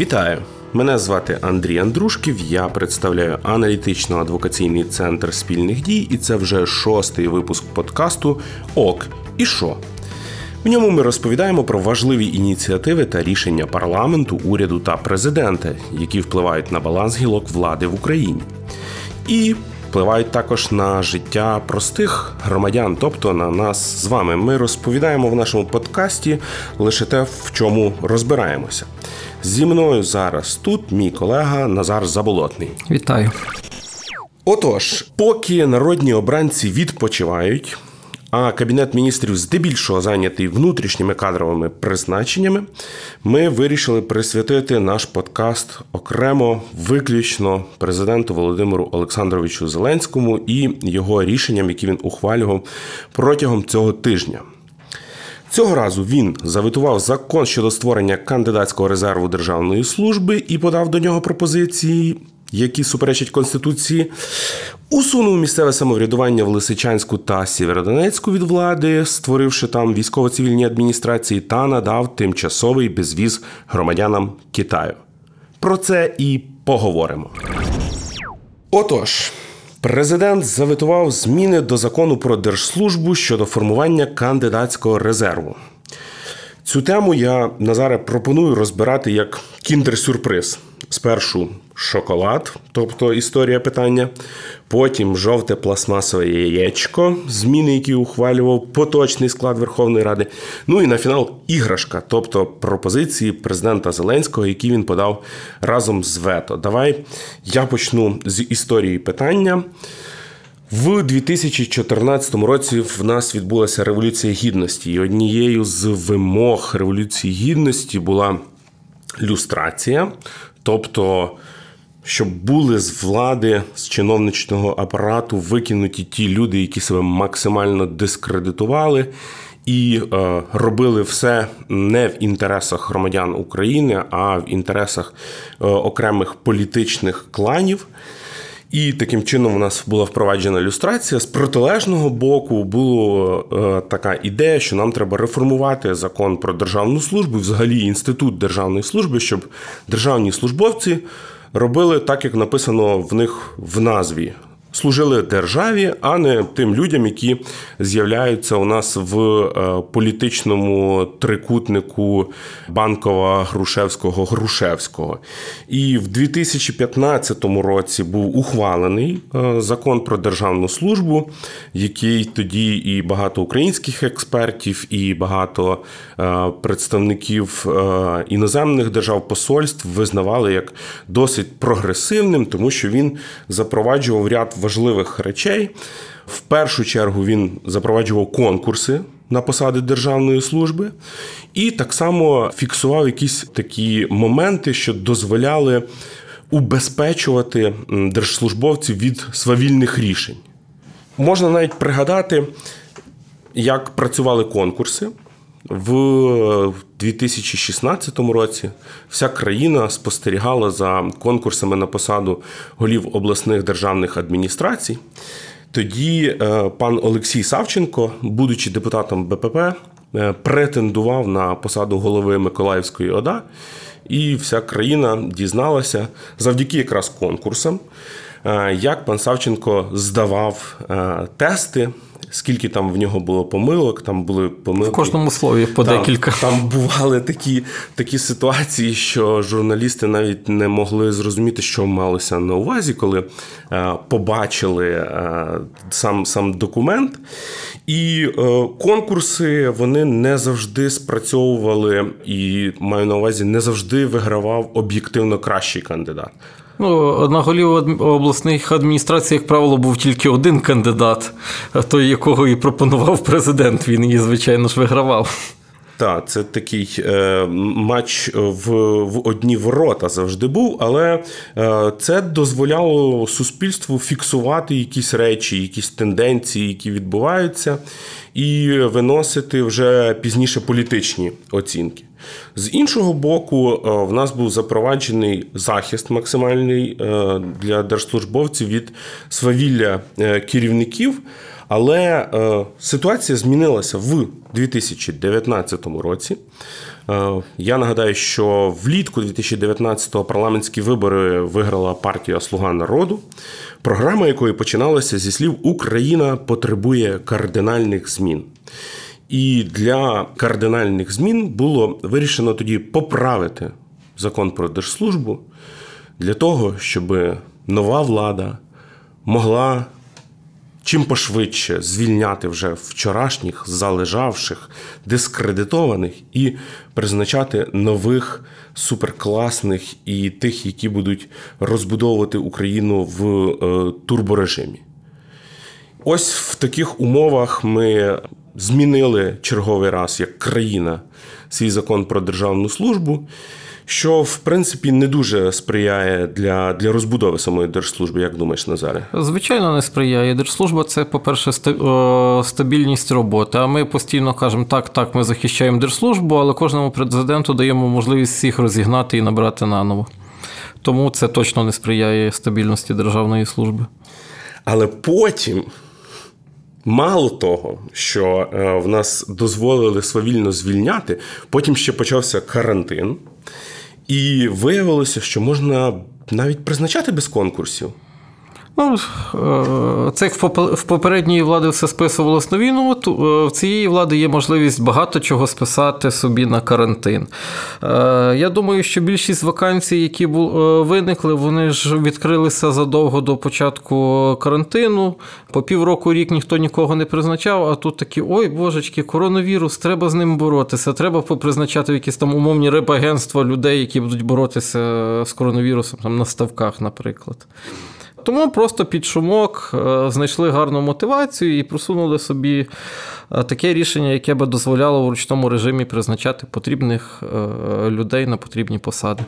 Вітаю! Мене звати Андрій Андрушків. Я представляю аналітично-адвокаційний центр спільних дій, і це вже шостий випуск подкасту Ок і що. В ньому ми розповідаємо про важливі ініціативи та рішення парламенту, уряду та президента, які впливають на баланс гілок влади в Україні. І впливають також на життя простих громадян, тобто на нас з вами. Ми розповідаємо в нашому подкасті лише те, в чому розбираємося. Зі мною зараз тут мій колега Назар Заболотний. Вітаю. Отож, поки народні обранці відпочивають, а кабінет міністрів здебільшого зайнятий внутрішніми кадровими призначеннями, ми вирішили присвятити наш подкаст окремо виключно президенту Володимиру Олександровичу Зеленському і його рішенням, які він ухвалював протягом цього тижня. Цього разу він завитував закон щодо створення кандидатського резерву державної служби і подав до нього пропозиції, які суперечать конституції. Усунув місцеве самоврядування в Лисичанську та Сєвєродонецьку від влади, створивши там військово-цивільні адміністрації, та надав тимчасовий безвіз громадянам Китаю. Про це і поговоримо. Отож. Президент заветував зміни до закону про держслужбу щодо формування кандидатського резерву. Цю тему я Назаре пропоную розбирати як кіндер-сюрприз. Спершу шоколад, тобто історія питання, потім жовте пластмасове яєчко, зміни, які ухвалював поточний склад Верховної Ради. Ну і на фінал іграшка, тобто пропозиції президента Зеленського, які він подав разом з вето. Давай я почну з історії питання. В 2014 році в нас відбулася революція гідності, і однією з вимог революції гідності була люстрація, тобто щоб були з влади, з чиновничного апарату викинуті ті люди, які себе максимально дискредитували. І е, робили все не в інтересах громадян України, а в інтересах е, окремих політичних кланів. І таким чином у нас була впроваджена ілюстрація. З протилежного боку була е, така ідея, що нам треба реформувати закон про державну службу, взагалі інститут державної служби, щоб державні службовці робили так, як написано в них в назві. Служили державі, а не тим людям, які з'являються у нас в е, політичному трикутнику банкова Грушевського Грушевського. І в 2015 році був ухвалений е, закон про державну службу, який тоді і багато українських експертів, і багато е, представників іноземних держав посольств визнавали як досить прогресивним, тому що він запроваджував ряд важливих речей. В першу чергу він запроваджував конкурси на посади державної служби, і так само фіксував якісь такі моменти, що дозволяли убезпечувати держслужбовців від свавільних рішень. Можна навіть пригадати, як працювали конкурси. В 2016 році вся країна спостерігала за конкурсами на посаду голів обласних державних адміністрацій. Тоді е, пан Олексій Савченко, будучи депутатом БПП, е, претендував на посаду голови Миколаївської ОДА, і вся країна дізналася завдяки якраз конкурсам, е, як пан Савченко здавав тести скільки там в нього було помилок, там були помилки. В кожному слові по там, декілька. Там бували такі такі ситуації, що журналісти навіть не могли зрозуміти, що малося на увазі, коли е, побачили е, сам, сам документ. І е, конкурси вони не завжди спрацьовували і маю на увазі, не завжди вигравав об'єктивно кращий кандидат. Ну, на голів обласних адміністрацій, як правило, був тільки один кандидат, той, якого і пропонував президент. Він її, звичайно ж, вигравав. Так, це такий е, матч в в одні ворота завжди був, але е, це дозволяло суспільству фіксувати якісь речі, якісь тенденції, які відбуваються, і виносити вже пізніше політичні оцінки. З іншого боку, е, в нас був запроваджений захист максимальний е, для держслужбовців від свавілля е, керівників. Але ситуація змінилася в 2019 році. Я нагадаю, що влітку 2019-го парламентські вибори виграла партія Слуга народу, програма якої починалася зі слів Україна потребує кардинальних змін. І для кардинальних змін було вирішено тоді поправити закон про держслужбу для того, щоб нова влада могла чим пошвидше звільняти вже вчорашніх, залежавших, дискредитованих і призначати нових суперкласних і тих, які будуть розбудовувати Україну в е, турборежимі. Ось в таких умовах ми змінили черговий раз як країна свій закон про державну службу, що в принципі не дуже сприяє для для розбудови самої держслужби, як думаєш, Назаре? Звичайно, не сприяє. Держслужба це, по-перше, стабільність роботи. А ми постійно кажемо, так, так, ми захищаємо держслужбу, але кожному президенту даємо можливість всіх розігнати і набрати наново. Тому це точно не сприяє стабільності державної служби. Але потім Мало того, що е, в нас дозволили свавільно звільняти, потім ще почався карантин, і виявилося, що можна навіть призначати без конкурсів. Ну, е, як в попередньої влади все списувалось на війну, е, в цієї влади є можливість багато чого списати собі на карантин. Е, я думаю, що більшість вакансій, які виникли, вони ж відкрилися задовго до початку карантину. По півроку рік ніхто нікого не призначав, а тут такі: ой, божечки, коронавірус, треба з ним боротися. Треба попризначати якісь там умовні рибагентства людей, які будуть боротися з коронавірусом там на ставках, наприклад. Тому просто під шумок е, знайшли гарну мотивацію і просунули собі е, таке рішення, яке би дозволяло в ручному режимі призначати потрібних е, людей на потрібні посади.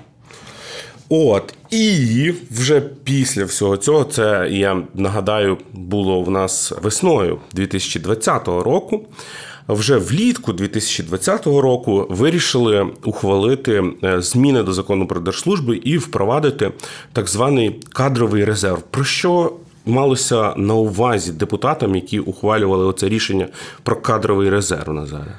От, і вже після всього цього, це я нагадаю, було в нас весною 2020 року вже влітку 2020 року вирішили ухвалити е, зміни до закону про держслужби і впровадити так званий кадровий резерв. Про що малося на увазі депутатам, які ухвалювали оце рішення про кадровий резерв Назаре?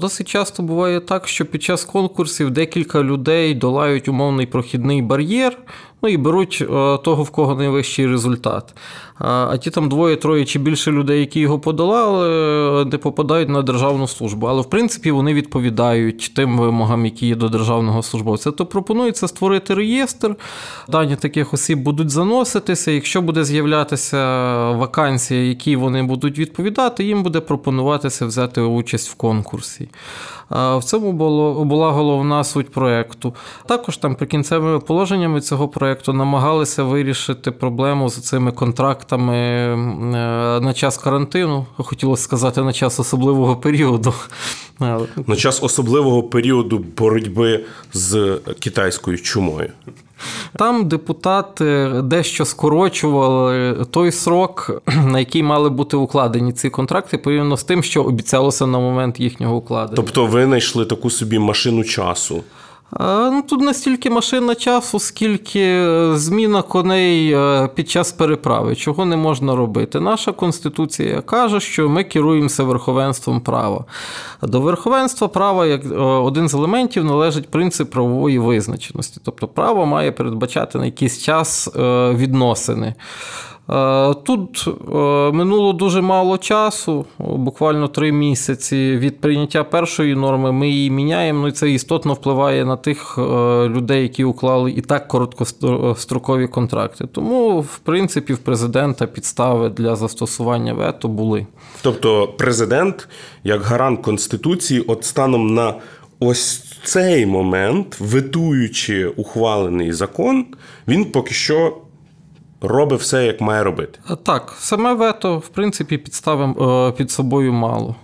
Досить часто буває так, що під час конкурсів декілька людей долають умовний прохідний бар'єр, ну і беруть того, в кого найвищий результат. А ті там двоє, троє чи більше людей, які його подолали, не попадають на державну службу. Але в принципі вони відповідають тим вимогам, які є до державного службовця. То пропонується створити реєстр, дані таких осіб будуть заноситися. Якщо буде з'являтися вакансія, які вони будуть відповідати, їм буде пропонуватися взяти участь в конкурсі. В цьому було, була головна суть проєкту. Також там прикінцевими положеннями цього проєкту намагалися вирішити проблему з цими контрактами е, на час карантину. Хотілося сказати, на час особливого періоду. На час особливого періоду боротьби з китайською чумою. Там депутати дещо скорочували той срок, на який мали бути укладені ці контракти, порівняно з тим, що обіцялося на момент їхнього укладення. Тобто ви знайшли таку собі машину часу. Ну, Тут не стільки машина часу, скільки е, зміна коней е, під час переправи, чого не можна робити. Наша конституція каже, що ми керуємося верховенством права. До верховенства права, як е, один з елементів, належить принцип правової визначеності. Тобто право має передбачати на якийсь час відносини. Е, тут е, минуло дуже мало часу, буквально три місяці від прийняття першої норми. Ми її міняємо. Ну і це істотно впливає на тих е, людей, які уклали і так короткострокові контракти. Тому, в принципі, в президента підстави для застосування вето були. Тобто, президент, як гарант конституції, от станом на ось цей момент, ветуючи ухвалений закон, він поки що робить все, як має робити. Так, саме вето, в принципі, підставим е, під собою мало.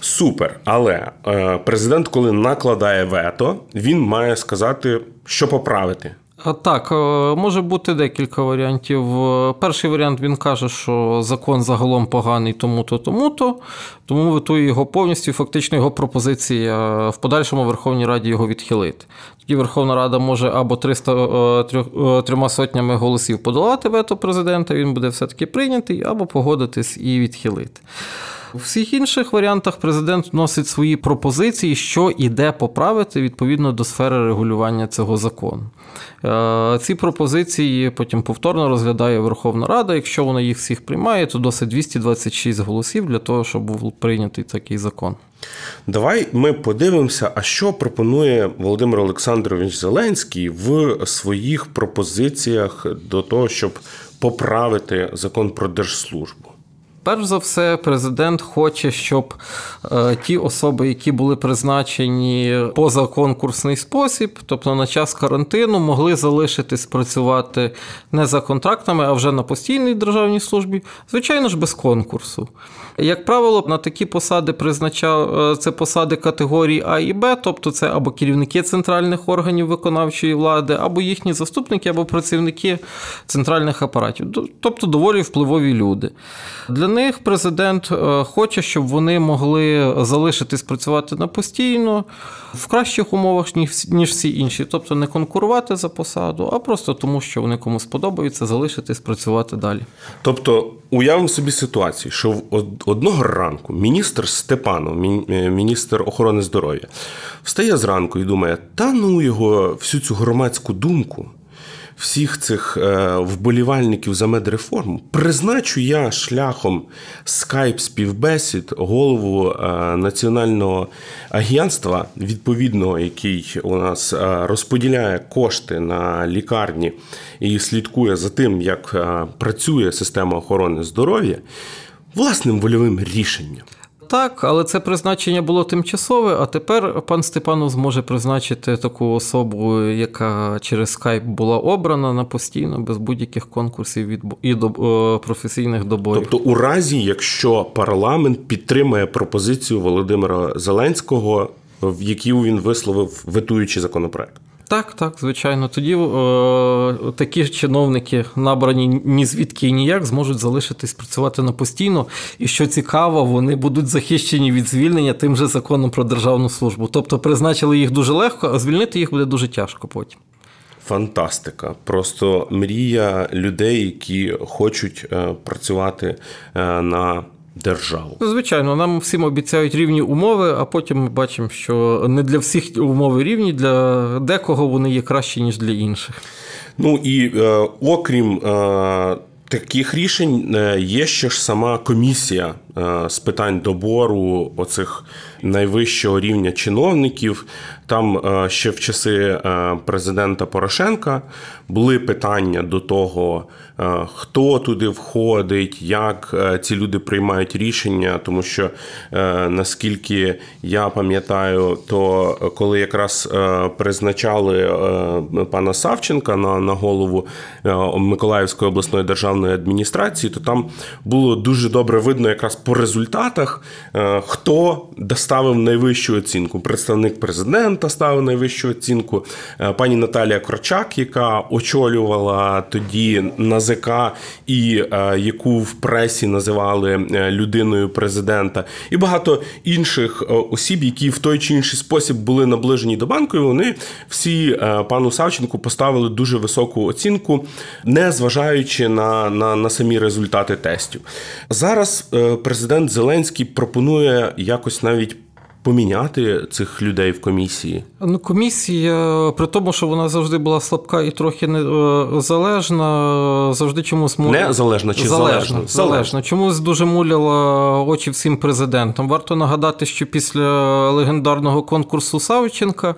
Супер. Але е, президент, коли накладає вето, він має сказати, що поправити. Так, е, може бути декілька варіантів. Перший варіант він каже, що закон загалом поганий тому-то, тому-то, тому витує його повністю, фактично його пропозиція в подальшому Верховній Раді його відхилити. Тоді Верховна Рада може або 300, е, е, трьома сотнями голосів подолати вето президента, він буде все-таки прийнятий, або погодитись і відхилити. У всіх інших варіантах президент вносить свої пропозиції, що і де поправити відповідно до сфери регулювання цього закону. Е, ці пропозиції потім повторно розглядає Верховна Рада. Якщо вона їх всіх приймає, то досить 226 голосів для того, щоб був прийнятий такий закон. Давай ми подивимося, а що пропонує Володимир Олександрович Зеленський в своїх пропозиціях до того, щоб поправити закон про держслужбу. Перш за все, президент хоче, щоб е, ті особи, які були призначені поза конкурсний спосіб, тобто на час карантину, могли залишитись працювати не за контрактами, а вже на постійній державній службі, звичайно ж, без конкурсу. Як правило, на такі посади призначав е, це посади категорії А і Б, тобто це або керівники центральних органів виконавчої влади, або їхні заступники, або працівники центральних апаратів, тобто доволі впливові люди. Для них президент е, хоче, щоб вони могли залишитись працювати на постійно в кращих умовах, ніж всі інші, тобто не конкурувати за посаду, а просто тому, що вони комусь подобаються, залишитись працювати далі. Тобто, уявимо собі ситуацію, що одного ранку міністр Степанов, е, міністр охорони здоров'я, встає зранку і думає: та ну його всю цю громадську думку всіх цих е, вболівальників за медреформу призначу я шляхом скайп співбесід голову е, національного агентства, відповідного, який у нас е, розподіляє кошти на лікарні і слідкує за тим, як працює система охорони здоров'я, власним вольовим рішенням так, але це призначення було тимчасове, а тепер пан Степанов зможе призначити таку особу, яка через скайп була обрана на постійно, без будь-яких конкурсів від і до професійних доборів. Тобто, у разі, якщо парламент підтримає пропозицію Володимира Зеленського, в якій він висловив ветуючий законопроект. Так, так, звичайно. Тоді е, такі чиновники, набрані ні звідки і ніяк, зможуть залишитись працювати на постійно. І що цікаво, вони будуть захищені від звільнення тим же законом про державну службу. Тобто призначили їх дуже легко, а звільнити їх буде дуже тяжко потім. Фантастика. Просто мрія людей, які хочуть е, працювати е, на державу. Ну, звичайно, нам всім обіцяють рівні умови, а потім ми бачимо, що не для всіх умови рівні, для декого вони є кращі, ніж для інших. Ну і е, окрім. Е, Таких рішень е, є ще ж сама комісія е, з питань добору оцих найвищого рівня чиновників. Там е, ще в часи президента Порошенка були питання до того, хто туди входить, як ці люди приймають рішення, тому що наскільки я пам'ятаю, то коли якраз призначали пана Савченка на, на голову Миколаївської обласної державної адміністрації, то там було дуже добре видно, якраз по результатах, хто доставив найвищу оцінку. Представник президента ставив найвищу оцінку. Пані Наталія Крочак, яка очолювала тоді НАЗК і яку в пресі називали людиною президента, і багато інших осіб, які в той чи інший спосіб були наближені до банку, і вони всі пану Савченку поставили дуже високу оцінку, не зважаючи на, на, на самі результати тестів. Зараз е, президент Зеленський пропонує якось навіть поміняти цих людей в комісії? Ну, комісія, при тому, що вона завжди була слабка і трохи незалежна, е, завжди чомусь муляла. Незалежна чи залежна? Залежна. залежна. Чомусь дуже муляла очі всім президентам. Варто нагадати, що після легендарного конкурсу Савченка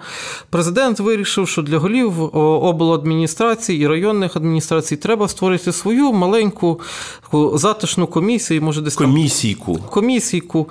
президент вирішив, що для голів обладміністрації і районних адміністрацій треба створити свою маленьку затишну комісію. Може, десь комісійку. Комісійку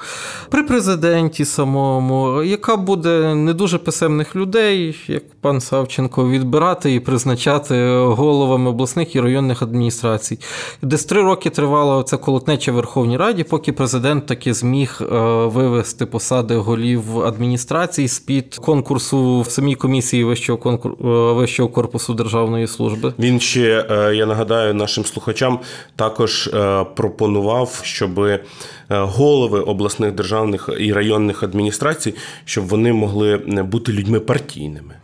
при президенті само по-моєму, яка буде не дуже писемних людей, як пан Савченко, відбирати і призначати головами обласних і районних адміністрацій. Десь три роки тривало це колотнеча в Верховній Раді, поки президент таки зміг е, вивести посади голів адміністрації з-під конкурсу в самій комісії вищого конкурсу е, вищого корпусу державної служби. Він ще е, я нагадаю нашим слухачам також пропонував, щоб голови обласних державних і районних адміністрацій, щоб вони могли бути людьми партійними.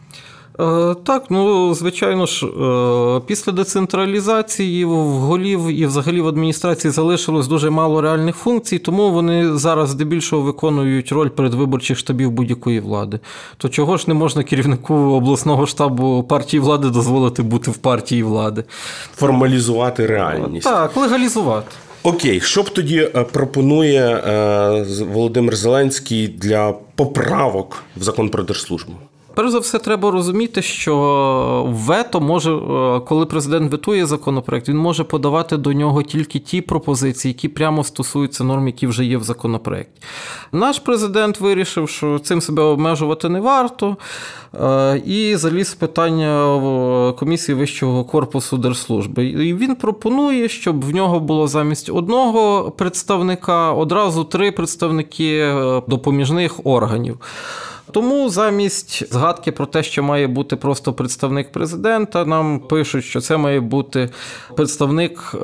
Е, так, ну звичайно ж, е, після децентралізації в голів і взагалі в адміністрації залишилось дуже мало реальних функцій, тому вони зараз здебільшого виконують роль передвиборчих штабів будь-якої влади. То чого ж не можна керівнику обласного штабу партії влади дозволити бути в партії влади? Формалізувати реальність. Так, легалізувати. Окей, що б тоді е, пропонує Володимир Зеленський для поправок в закон про держслужбу? Перш за все, треба розуміти, що вето може, е, коли президент ветує законопроект, він може подавати до нього тільки ті пропозиції, які прямо стосуються норм, які вже є в законопроекті. Наш президент вирішив, що цим себе обмежувати не варто, е, і заліз питання в комісії вищого корпусу держслужби. І він пропонує, щоб в нього було замість одного представника одразу три представники е, допоміжних органів. Тому замість згадки про те, що має бути просто представник президента, нам пишуть, що це має бути представник е,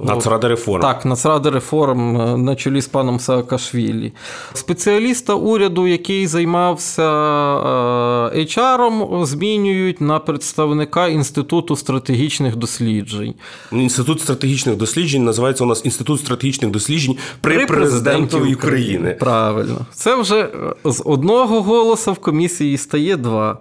Нацради реформ. Так, Нацради реформ е, на чолі з паном Саакашвілі. Спеціаліста уряду, який займався е, HR, змінюють на представника Інституту стратегічних досліджень. Інститут стратегічних досліджень називається у нас Інститут стратегічних досліджень при, при президентові України. України. Правильно, це вже з одного голоса в комісії стає два.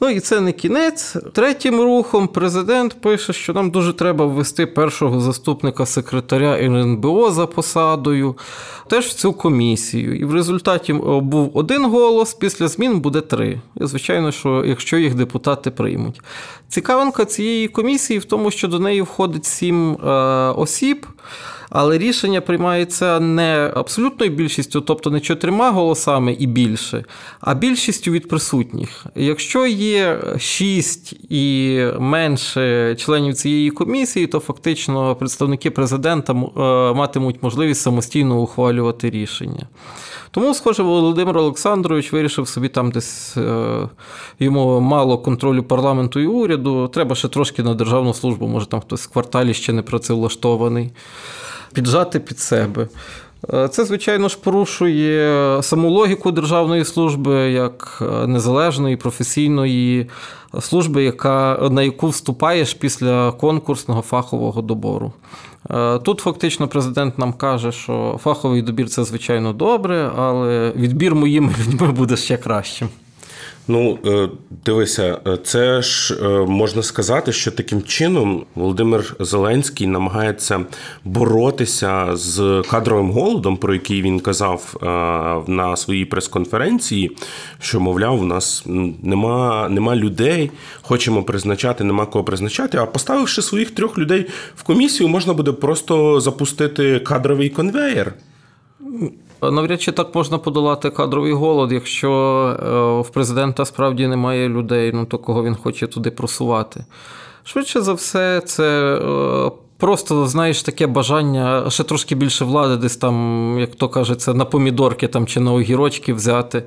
Ну і це не кінець. Третім рухом президент пише, що нам дуже треба ввести першого заступника секретаря РНБО за посадою, теж в цю комісію. І в результаті був один голос, після змін буде три. І, звичайно, що якщо їх депутати приймуть. Цікавинка цієї комісії в тому, що до неї входить сім е, осіб але рішення приймається не абсолютною більшістю, тобто не чотирма голосами і більше, а більшістю від присутніх. Якщо є шість і менше членів цієї комісії, то фактично представники президента е, матимуть можливість самостійно ухвалювати рішення. Тому, схоже, Володимир Олександрович вирішив собі там десь е, йому мало контролю парламенту і уряду. Треба ще трошки на державну службу, може там хтось в кварталі ще не працевлаштований піджати під себе. Е, це, звичайно ж, порушує саму логіку державної служби як е, незалежної, професійної служби, яка, на яку вступаєш після конкурсного фахового добору. Е, тут фактично президент нам каже, що фаховий добір це звичайно добре, але відбір моїми людьми буде ще кращим. Ну, е, дивися, е, це ж е, можна сказати, що таким чином Володимир Зеленський намагається боротися з кадровим голодом, про який він казав на своїй прес-конференції, що, мовляв, у нас нема, нема людей, хочемо призначати, нема кого призначати. А поставивши своїх трьох людей в комісію, можна буде просто запустити кадровий конвеєр. Навряд чи так можна подолати кадровий голод, якщо е, в президента справді немає людей, ну то кого він хоче туди просувати. Швидше за все, це е, Просто, знаєш, таке бажання ще трошки більше влади, десь там, як то кажеться, на помідорки там чи на огірочки взяти.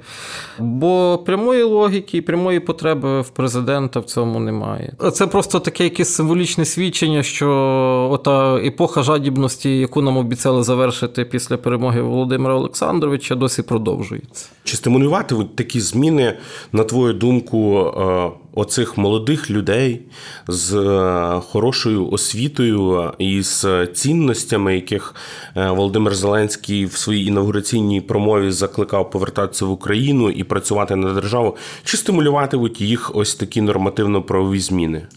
Бо прямої логіки прямої потреби в президента в цьому немає. Це просто таке якесь символічне свідчення, що ота епоха жадібності, яку нам обіцяли завершити після перемоги Володимира Олександровича, досі продовжується. Чи стимулюватимуть такі зміни, на твою думку, е, оцих молодих людей з е, хорошою освітою і з цінностями, яких е, Володимир Зеленський в своїй інаугураційній промові закликав повертатися в Україну і працювати на державу, чи стимулюватимуть їх ось такі нормативно-правові зміни?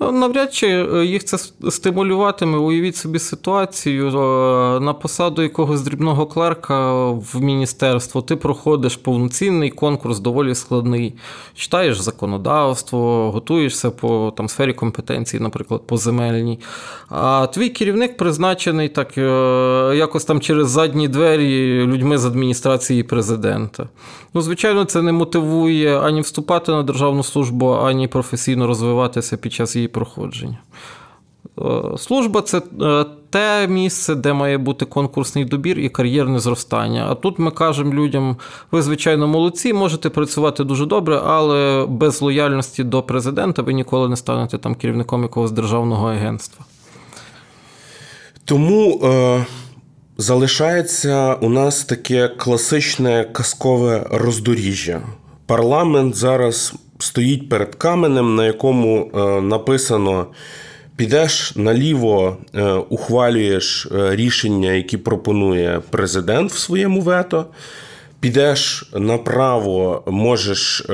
Навряд чи е, їх це стимулюватиме. Уявіть собі ситуацію е, на посаду якогось дрібного клерка в міністерство. Ти проходиш повноцінний конкурс, доволі складний. Читаєш законодавство, готуєшся по там, сфері компетенції, наприклад, по земельній. А твій керівник призначений так е, якось там через задні двері людьми з адміністрації президента. Ну, звичайно, це не мотивує ані вступати на державну службу, ані професійно розвиватися під час її проходження. Е, служба це е, те місце, де має бути конкурсний добір і кар'єрне зростання. А тут ми кажемо людям: ви, звичайно, молодці, можете працювати дуже добре, але без лояльності до президента ви ніколи не станете там керівником якогось державного агентства. Тому е, залишається у нас таке класичне казкове роздоріжжя. Парламент зараз стоїть перед каменем, на якому е, написано: підеш наліво, е, ухвалюєш е, рішення, які пропонує президент в своєму вето. Підеш направо, можеш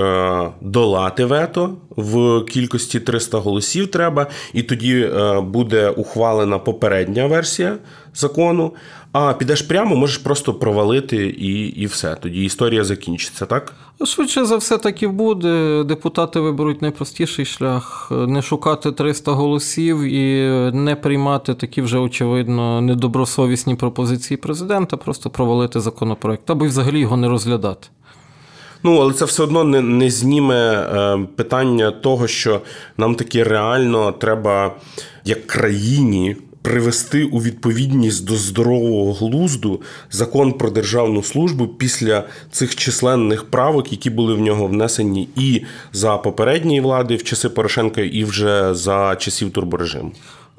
долати вето в кількості 300 голосів треба, і тоді буде ухвалена попередня версія закону. А підеш прямо, можеш просто провалити і і все. Тоді історія закінчиться, так? Швидше за все, так і буде. Депутати виберуть найпростіший шлях: не шукати 300 голосів і не приймати такі вже, очевидно, недобросовісні пропозиції президента, просто провалити законопроект, або й взагалі його не розглядати. Ну, але це все одно не не зніме е, питання того, що нам таки реально треба як країні привести у відповідність до здорового глузду закон про державну службу після цих численних правок, які були в нього внесені і за попередньої влади в часи Порошенка, і вже за часів турборежиму.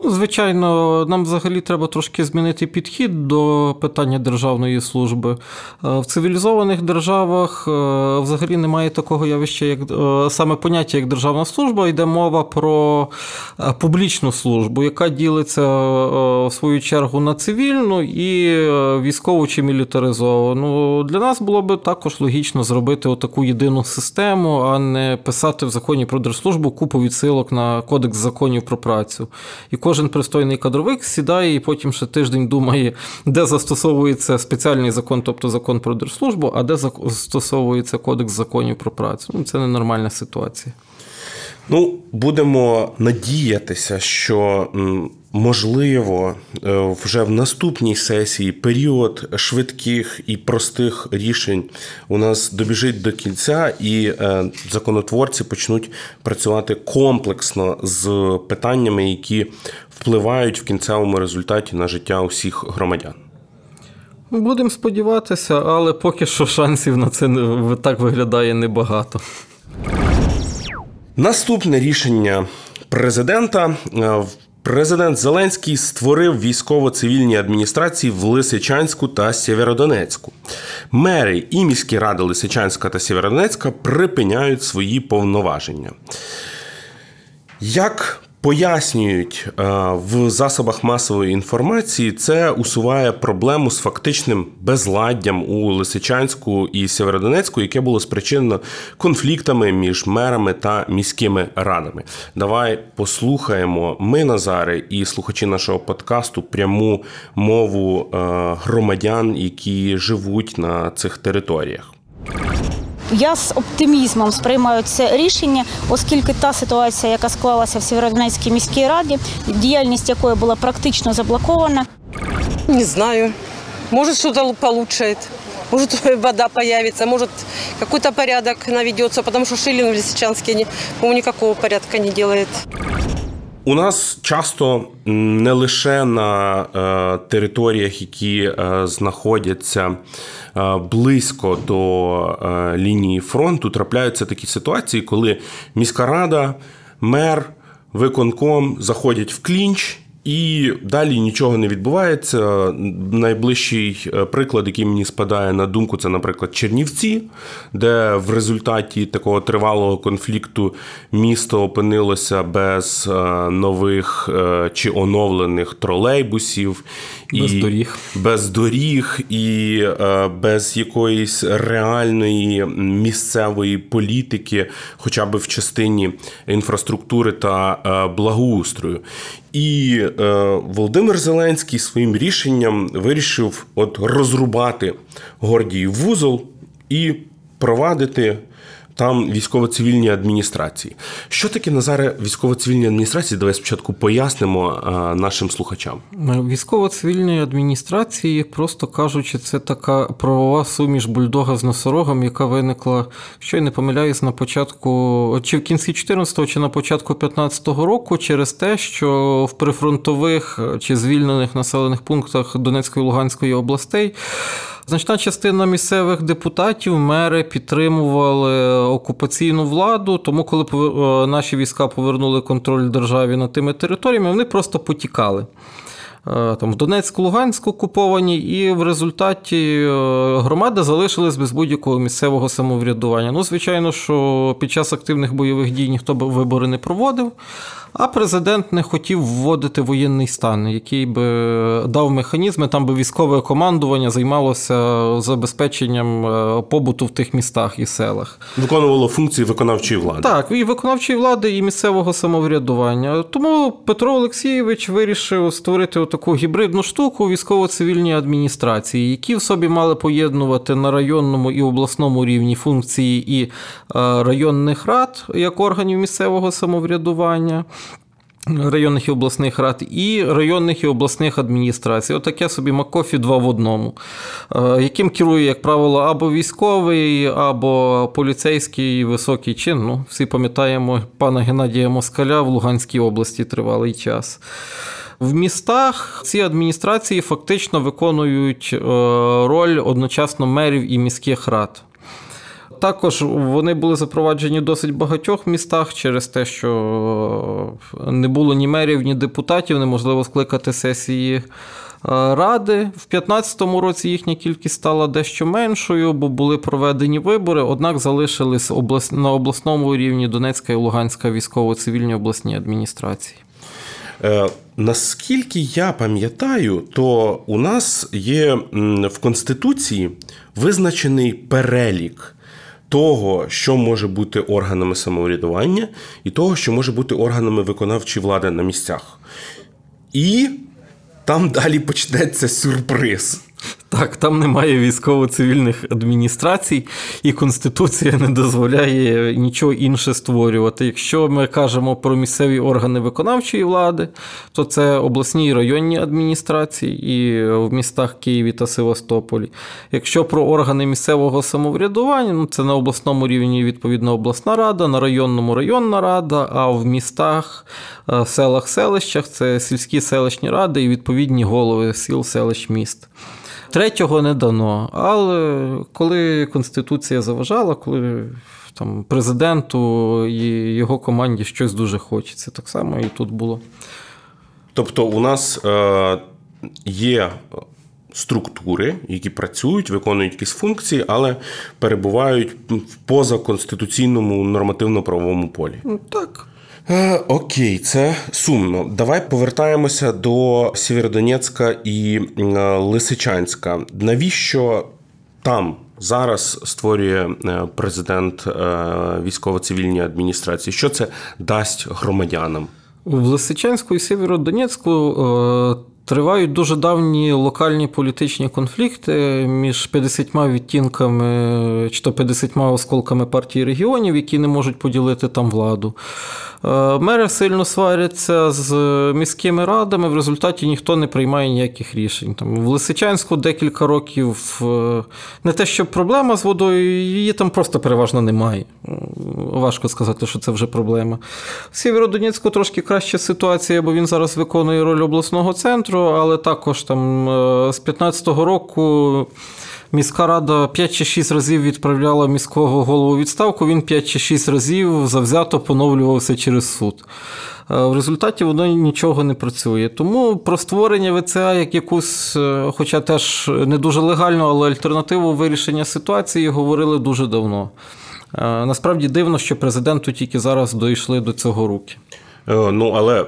Звичайно, нам взагалі треба трошки змінити підхід до питання державної служби. Е, в цивілізованих державах е, взагалі немає такого явища, як е, саме поняття як державна служба. Йде мова про публічну службу, яка ділиться в свою чергу на цивільну і військову чи мілітаризовану. Для нас було би також логічно зробити таку єдину систему, а не писати в законі про держслужбу купу відсилок на кодекс законів про працю. І кожен пристойний кадровик сідає і потім ще тиждень думає, де застосовується спеціальний закон, тобто закон про держслужбу, а де застосовується кодекс законів про працю. Ну, Це ненормальна ситуація. Ну, будемо надіятися, що можливо е, вже в наступній сесії період швидких і простих рішень у нас добіжить до кінця, і е, законотворці почнуть працювати комплексно з питаннями, які впливають в кінцевому результаті на життя усіх громадян. Будемо сподіватися, але поки що шансів на це так виглядає небагато. Наступне рішення президента. Е, президент Зеленський створив військово-цивільні адміністрації в Лисичанську та Сєвєродонецьку. Мери і міські ради Лисичанська та Сєвєродонецька припиняють свої повноваження. Як пояснюють е, в засобах масової інформації, це усуває проблему з фактичним безладдям у Лисичанську і Сєвєродонецьку, яке було спричинено конфліктами між мерами та міськими радами. Давай послухаємо ми, Назари, і слухачі нашого подкасту пряму мову е, громадян, які живуть на цих територіях. Я з оптимізмом сприймаю це рішення, оскільки та ситуація, яка склалася в Сєвєродонецькій міській раді, діяльність якої була практично заблокована. Не знаю. Може, щось получше. Может, вода появится, может, какой-то порядок наведется, потому что Шилин в Лисичанске, по-моему, никакого порядка не делает. У нас часто не лише на е, територіях, які е, знаходяться е, близько до лінії фронту, трапляються такі ситуації, коли міська рада, мер, виконком заходять в клінч І далі нічого не відбувається. Найближчий е, приклад, який мені спадає на думку, це, наприклад, Чернівці, де в результаті такого тривалого конфлікту місто опинилося без е, нових е, чи оновлених тролейбусів, без і доріг, без доріг і без якоїсь реальної місцевої політики, хоча б в частині інфраструктури та благоустрою. І е, Володимир Зеленський своїм рішенням вирішив от розрубати Гордіїв вузол і провадити там військово-цивільні адміністрації. Що таке Назаре військово-цивільні адміністрації? Давай спочатку пояснимо нашим слухачам. Військово-цивільні адміністрації, просто кажучи, це така правова суміш бульдога з носорогом, яка виникла, що я не помиляюсь, на початку чи в кінці 14-го, чи на початку 15-го року, через те, що в прифронтових чи звільнених населених пунктах Донецької і Луганської областей. Значна частина місцевих депутатів, мери підтримували окупаційну владу. Тому, коли е, наші війська повернули контроль державі над тими територіями, вони просто потікали. Е, там в Донецьку, Луганську окуповані, і в результаті е, громади залишились без будь-якого місцевого самоврядування. Ну, звичайно, що під час активних бойових дій ніхто б вибори не проводив. А президент не хотів вводити воєнний стан, який би дав механізми, там би військове командування займалося забезпеченням е, побуту в тих містах і селах. Виконувало функції виконавчої влади. Так, і виконавчої влади, і місцевого самоврядування. Тому Петро Олексійович вирішив створити таку гібридну штуку військово-цивільній адміністрації, які в собі мали поєднувати на районному і обласному рівні функції і е, районних рад як органів місцевого самоврядування районних і обласних рад і районних і обласних адміністрацій. Отаке собі Макофі два в одному, е, яким керує, як правило, або військовий, або поліцейський високий чин. Ну, Всі пам'ятаємо пана Геннадія Москаля в Луганській області тривалий час. В містах ці адміністрації фактично виконують е, роль одночасно мерів і міських рад. Також вони були запроваджені в досить багатьох містах через те, що не було ні мерів, ні депутатів, неможливо скликати сесії. Е, ради в 2015 році їхня кількість стала дещо меншою, бо були проведені вибори, однак залишились на обласному рівні Донецька і Луганська військово-цивільні обласні адміністрації. Е, наскільки я пам'ятаю, то у нас є в Конституції визначений перелік того, що може бути органами самоврядування, і того, що може бути органами виконавчої влади на місцях. І там далі почнеться сюрприз. Так, там немає військово-цивільних адміністрацій, і Конституція не дозволяє нічого інше створювати. Якщо ми кажемо про місцеві органи виконавчої влади, то це обласні і районні адміністрації і в містах Києві та Севастополі. Якщо про органи місцевого самоврядування, ну це на обласному рівні відповідно обласна рада, на районному районна рада, а в містах, е, селах, селищах це сільські селищні ради і відповідні голови сіл, селищ, міст. Третього не дано. Але коли Конституція заважала, коли там президенту і його команді щось дуже хочеться, так само і тут було. Тобто, у нас е, є. Структури, які працюють, виконують якісь функції, але перебувають в позаконституційному нормативно-правовому полі. Ну, так. Е, окей, це сумно. Давай повертаємося до Сєвєродонецька і е, Лисичанська. Навіщо там зараз створює е, президент військово-цивільній адміністрації? Що це дасть громадянам? В Лисичанську і Сєвєродонецьку Тривають дуже давні локальні політичні конфлікти між 50 відтінками чи то 50 осколками партії регіонів, які не можуть поділити там владу. Е, мери сильно сваряться з міськими радами, в результаті ніхто не приймає ніяких рішень. Там В Лисичанську декілька років е, не те, що проблема з водою, її там просто переважно немає. важко сказати, що це вже проблема. В Сєвєродонецьку трошки краща ситуація, бо він зараз виконує роль обласного центру, але також там е, з 15-го року. Міська рада 5 чи 6 разів відправляла міського голову відставку, він 5 чи 6 разів завзято поновлювався через суд. Е, в результаті воно нічого не працює. Тому про створення ВЦА як якусь, е, хоча теж не дуже легально, але альтернативу вирішення ситуації говорили дуже давно. Насправді дивно, що президенту тільки зараз дійшли до цього руки. Ну, але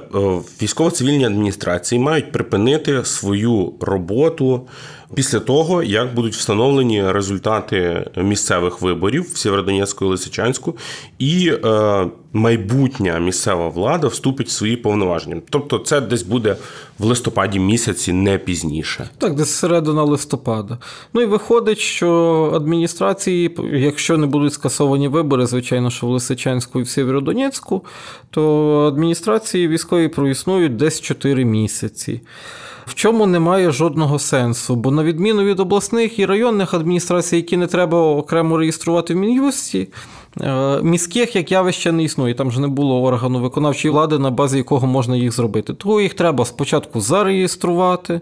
військово-цивільні адміністрації мають припинити свою роботу після того, як будуть встановлені результати місцевих виборів в Сєвєродонецьку і Лисичанську, і е, майбутня місцева влада вступить в свої повноваження. Тобто, це десь буде в листопаді місяці, не пізніше. Так, десь середина листопада. Ну і виходить, що адміністрації, якщо не будуть скасовані вибори, звичайно, що в Лисичанську і в Сєвєродонецьку, то адміністрації військові проіснують десь 4 місяці в чому немає жодного сенсу. Бо, на відміну від обласних і районних адміністрацій, які не треба окремо реєструвати в Мін'юсті, міських як явище не існує. Там ж не було органу виконавчої влади, на базі якого можна їх зробити. Тому їх треба спочатку зареєструвати.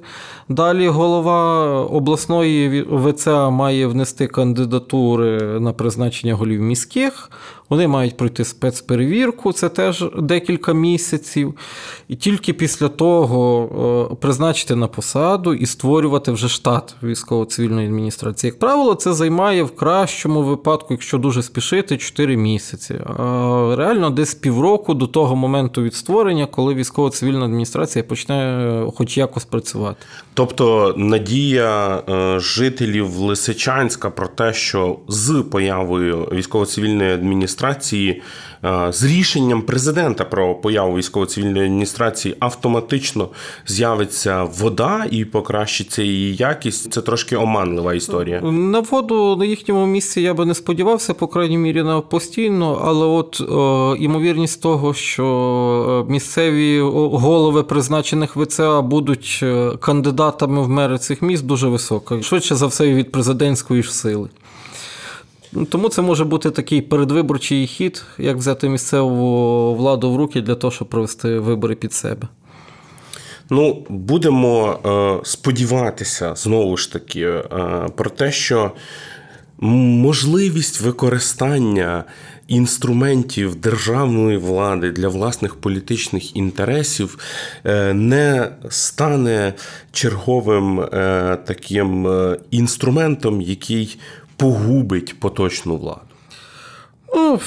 Далі голова обласної ВЦА має внести кандидатури на призначення голів міських. Вони мають пройти спецперевірку, це теж декілька місяців. І тільки після того е, призначити на посаду і створювати вже штат військово-цивільної адміністрації. Як правило, це займає в кращому випадку, якщо дуже спішити, 4 місяці. А реально десь півроку до того моменту від створення, коли військово-цивільна адміністрація почне е, хоч якось працювати. Тобто надія е, жителів Лисичанська про те, що з появою військово-цивільної адміністрації з рішенням президента про появу військово-цивільної адміністрації автоматично з'явиться вода і покращиться її якість. Це трошки оманлива історія. На воду на їхньому місці я би не сподівався, по крайній мірі на постійно, але от о, імовірність того, що місцеві голови призначених ВЦА будуть е, кандидатами в мери цих міст, дуже висока. Швидше за все, від президентської ж сили. Тому це може бути такий передвиборчий хід, як взяти місцеву владу в руки для того, щоб провести вибори під себе. Ну, будемо е, сподіватися знову ж таки е, про те, що можливість використання інструментів державної влади для власних політичних інтересів е, не стане черговим таким інструментом, який погубить поточну владу? Ну,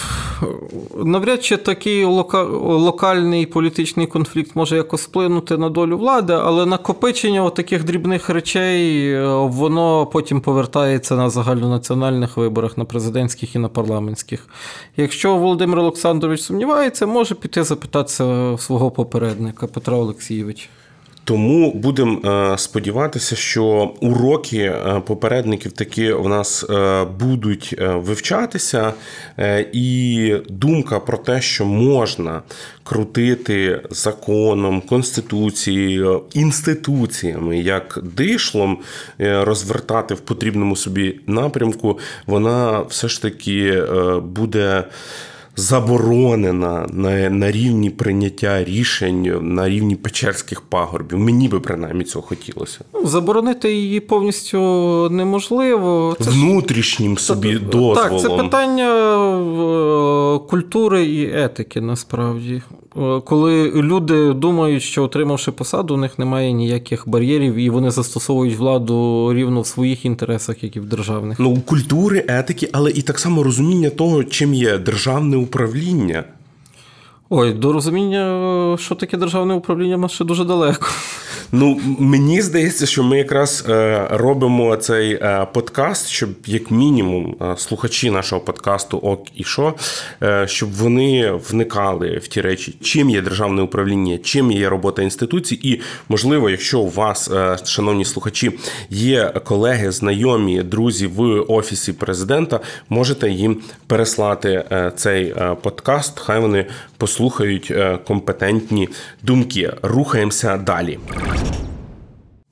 навряд чи такий лока... локальний політичний конфлікт може якось вплинути на долю влади, але накопичення таких дрібних речей е, воно потім повертається на загальнонаціональних виборах, на президентських і на парламентських. Якщо Володимир Олександрович сумнівається, може піти запитатися свого попередника Петра Олексійовича. Тому будемо е, сподіватися, що уроки е, попередників таки в нас е, будуть вивчатися, і думка про те, що можна крутити законом, конституцією, інституціями, як дишлом, розвертати в потрібному собі напрямку, вона все ж таки буде заборонена на на рівні прийняття рішень на рівні Печерських пагорбів. Мені би принаймні цього хотілося. Ну, заборонити її повністю неможливо. Це Внутрішнім собі це, дозволом. Так, це питання е, культури і етики насправді. Е, коли люди думають, що отримавши посаду, у них немає ніяких бар'єрів, і вони застосовують владу рівно в своїх інтересах, як і в державних. Ну, культури, етики, але і так само розуміння того, чим є державне управління. Ой, до розуміння, що таке державне управління, нас ще дуже далеко. Ну, мені здається, що ми якраз е, робимо цей е, подкаст, щоб як мінімум е, слухачі нашого подкасту ок і що, щоб вони вникали в ті речі, чим є державне управління, чим є робота інституцій, і можливо, якщо у вас, шановні слухачі, є колеги, знайомі, друзі в офісі президента, можете їм переслати цей подкаст. Хай вони послухають компетентні думки. Рухаємося далі.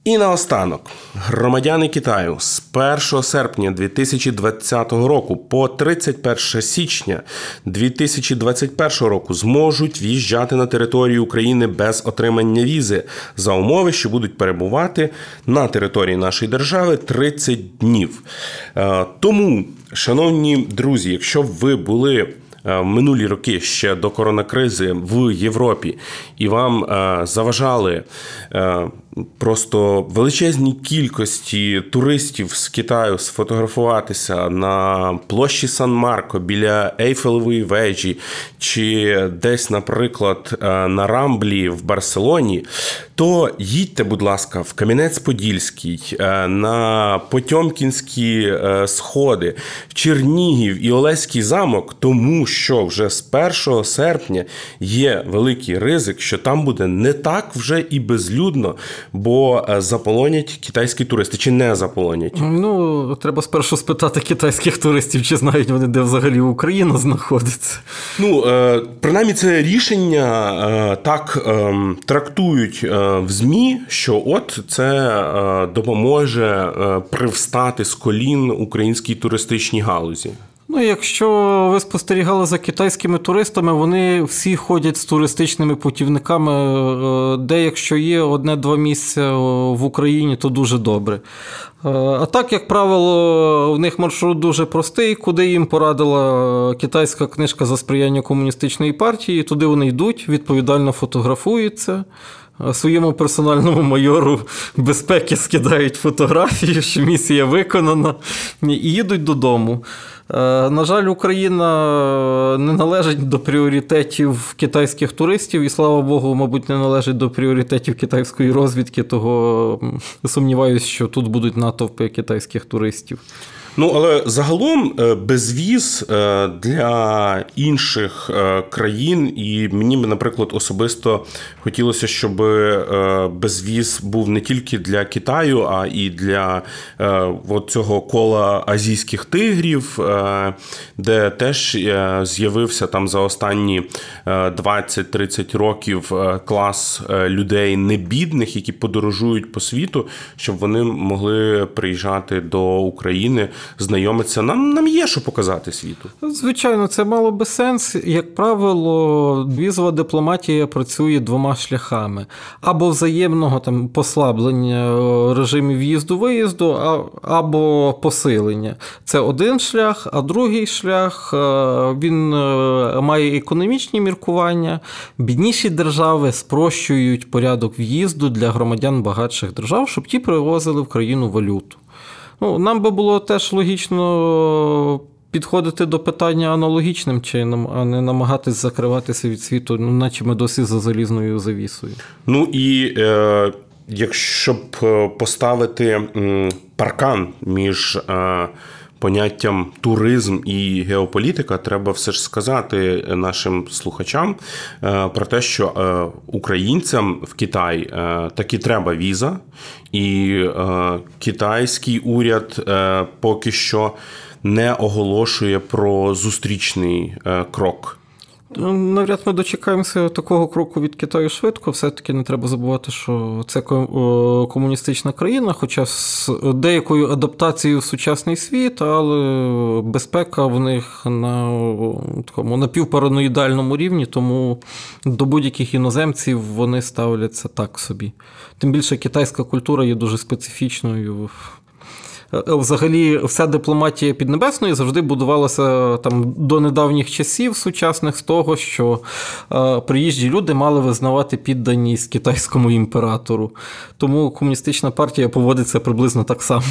І наостанок, громадяни Китаю з 1 серпня 2020 року по 31 січня 2021 року зможуть в'їжджати на територію України без отримання візи за умови, що будуть перебувати на території нашої держави 30 днів. Е, тому, шановні друзі, якщо ви були Е, минулі роки ще до коронакризи в Європі, і вам е, заважали е, просто величезні кількості туристів з Китаю сфотографуватися на площі Сан Марко біля Ейфелевої вежі, чи десь, наприклад, на Рамблі в Барселоні, то їдьте, будь ласка, в Кам'янець-Подільський, на Потьомкінські сходи, в Чернігів і Олеський замок, тому що вже з 1 серпня є великий ризик, що там буде не так вже і безлюдно, бо е, заполонять китайські туристи чи не заполонять. Ну треба спершу спитати китайських туристів, чи знають вони, де взагалі Україна знаходиться. Ну е, принаймні, це рішення е, так ем, трактують в змі, що от це допоможе привстати з колін українській туристичній галузі. Ну, якщо ви спостерігали за китайськими туристами, вони всі ходять з туристичними путівниками, е, де якщо є одне-два місця в Україні, то дуже добре. Е, а так, як правило, в них маршрут дуже простий, куди їм порадила китайська книжка за сприяння комуністичної партії, туди вони йдуть, відповідально фотографуються. Своєму персональному майору безпеки скидають фотографії, що місія виконана, і їдуть додому. Е, на жаль, Україна не належить до пріоритетів китайських туристів, і слава Богу, мабуть, не належить до пріоритетів китайської розвідки. Того сумніваюся, що тут будуть натовпи китайських туристів. Ну, але загалом е, безвіз е, для інших е, країн, і мені, наприклад, особисто хотілося, щоб безвіз був не тільки для Китаю, а і для цього кола азійських тигрів, де теж з'явився там за останні 20-30 років клас людей небідних, які подорожують по світу, щоб вони могли приїжджати до України знайомиться. Нам нам є що показати світу. Звичайно, це мало би сенс. Як правило, візова дипломатія працює двома шляхами: або взаємного там послаблення режимів в'їзду-виїзду, або посилення. Це один шлях, а другий шлях е, він е, має економічні міркування. Бідніші держави спрощують порядок в'їзду для громадян багатших держав, щоб ті привозили в країну валюту. Ну, Нам би було теж логічно підходити до питання аналогічним чином, а не намагатись закриватися від світу, ну, наче ми досі за залізною завісою. Ну і е, якщо б е, поставити паркан між. Е, поняттям туризм і геополітика, треба все ж сказати нашим слухачам е, про те, що е, українцям в Китай е, таки треба віза, і китайський уряд поки що не оголошує про зустрічний крок. Навряд ми дочекаємося такого кроку від Китаю швидко. Все-таки не треба забувати, що це комуністична країна, хоча з деякою адаптацією в сучасний світ, але безпека в них на такому напівпараноїдальному рівні, тому до будь-яких іноземців вони ставляться так собі. Тим більше китайська культура є дуже специфічною. Е, взагалі, вся дипломатія піднебесної завжди будувалася там до недавніх часів сучасних з того, що е, приїжджі люди мали визнавати підданість китайському імператору. Тому комуністична партія поводиться приблизно так само.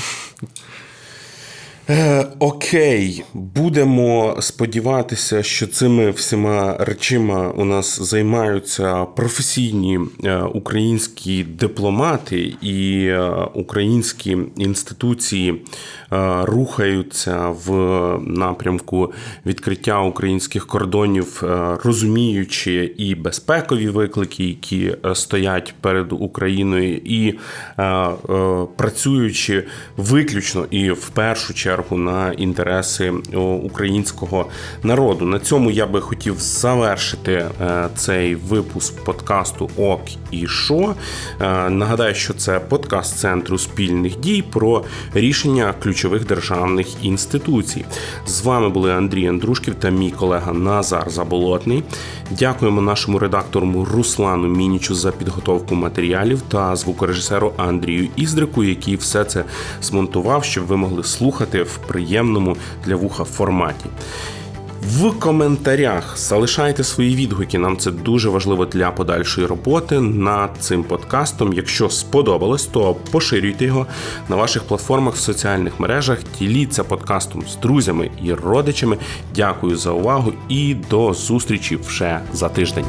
Е, Окей, будемо сподіватися, що цими всіма речима у нас займаються професійні е, українські дипломати і е, українські інституції е, рухаються в напрямку відкриття українських кордонів, розуміючи і безпекові виклики, які стоять перед Україною, і працюючи виключно і в першу чергу чергу на інтереси українського народу. На цьому я би хотів завершити е, цей випуск подкасту ОК і Шо. Е, нагадаю, що це подкаст центру спільних дій про рішення ключових державних інституцій. З вами були Андрій Андрушків та мій колега Назар Заболотний. Дякуємо нашому редактору Руслану Мінічу за підготовку матеріалів та звукорежисеру Андрію Іздрику, який все це змонтував, щоб ви могли слухати в приємному для вуха форматі. В коментарях залишайте свої відгуки. Нам це дуже важливо для подальшої роботи над цим подкастом. Якщо сподобалось, то поширюйте його на ваших платформах в соціальних мережах. Діліться подкастом з друзями і родичами. Дякую за увагу і до зустрічі вже за тиждень.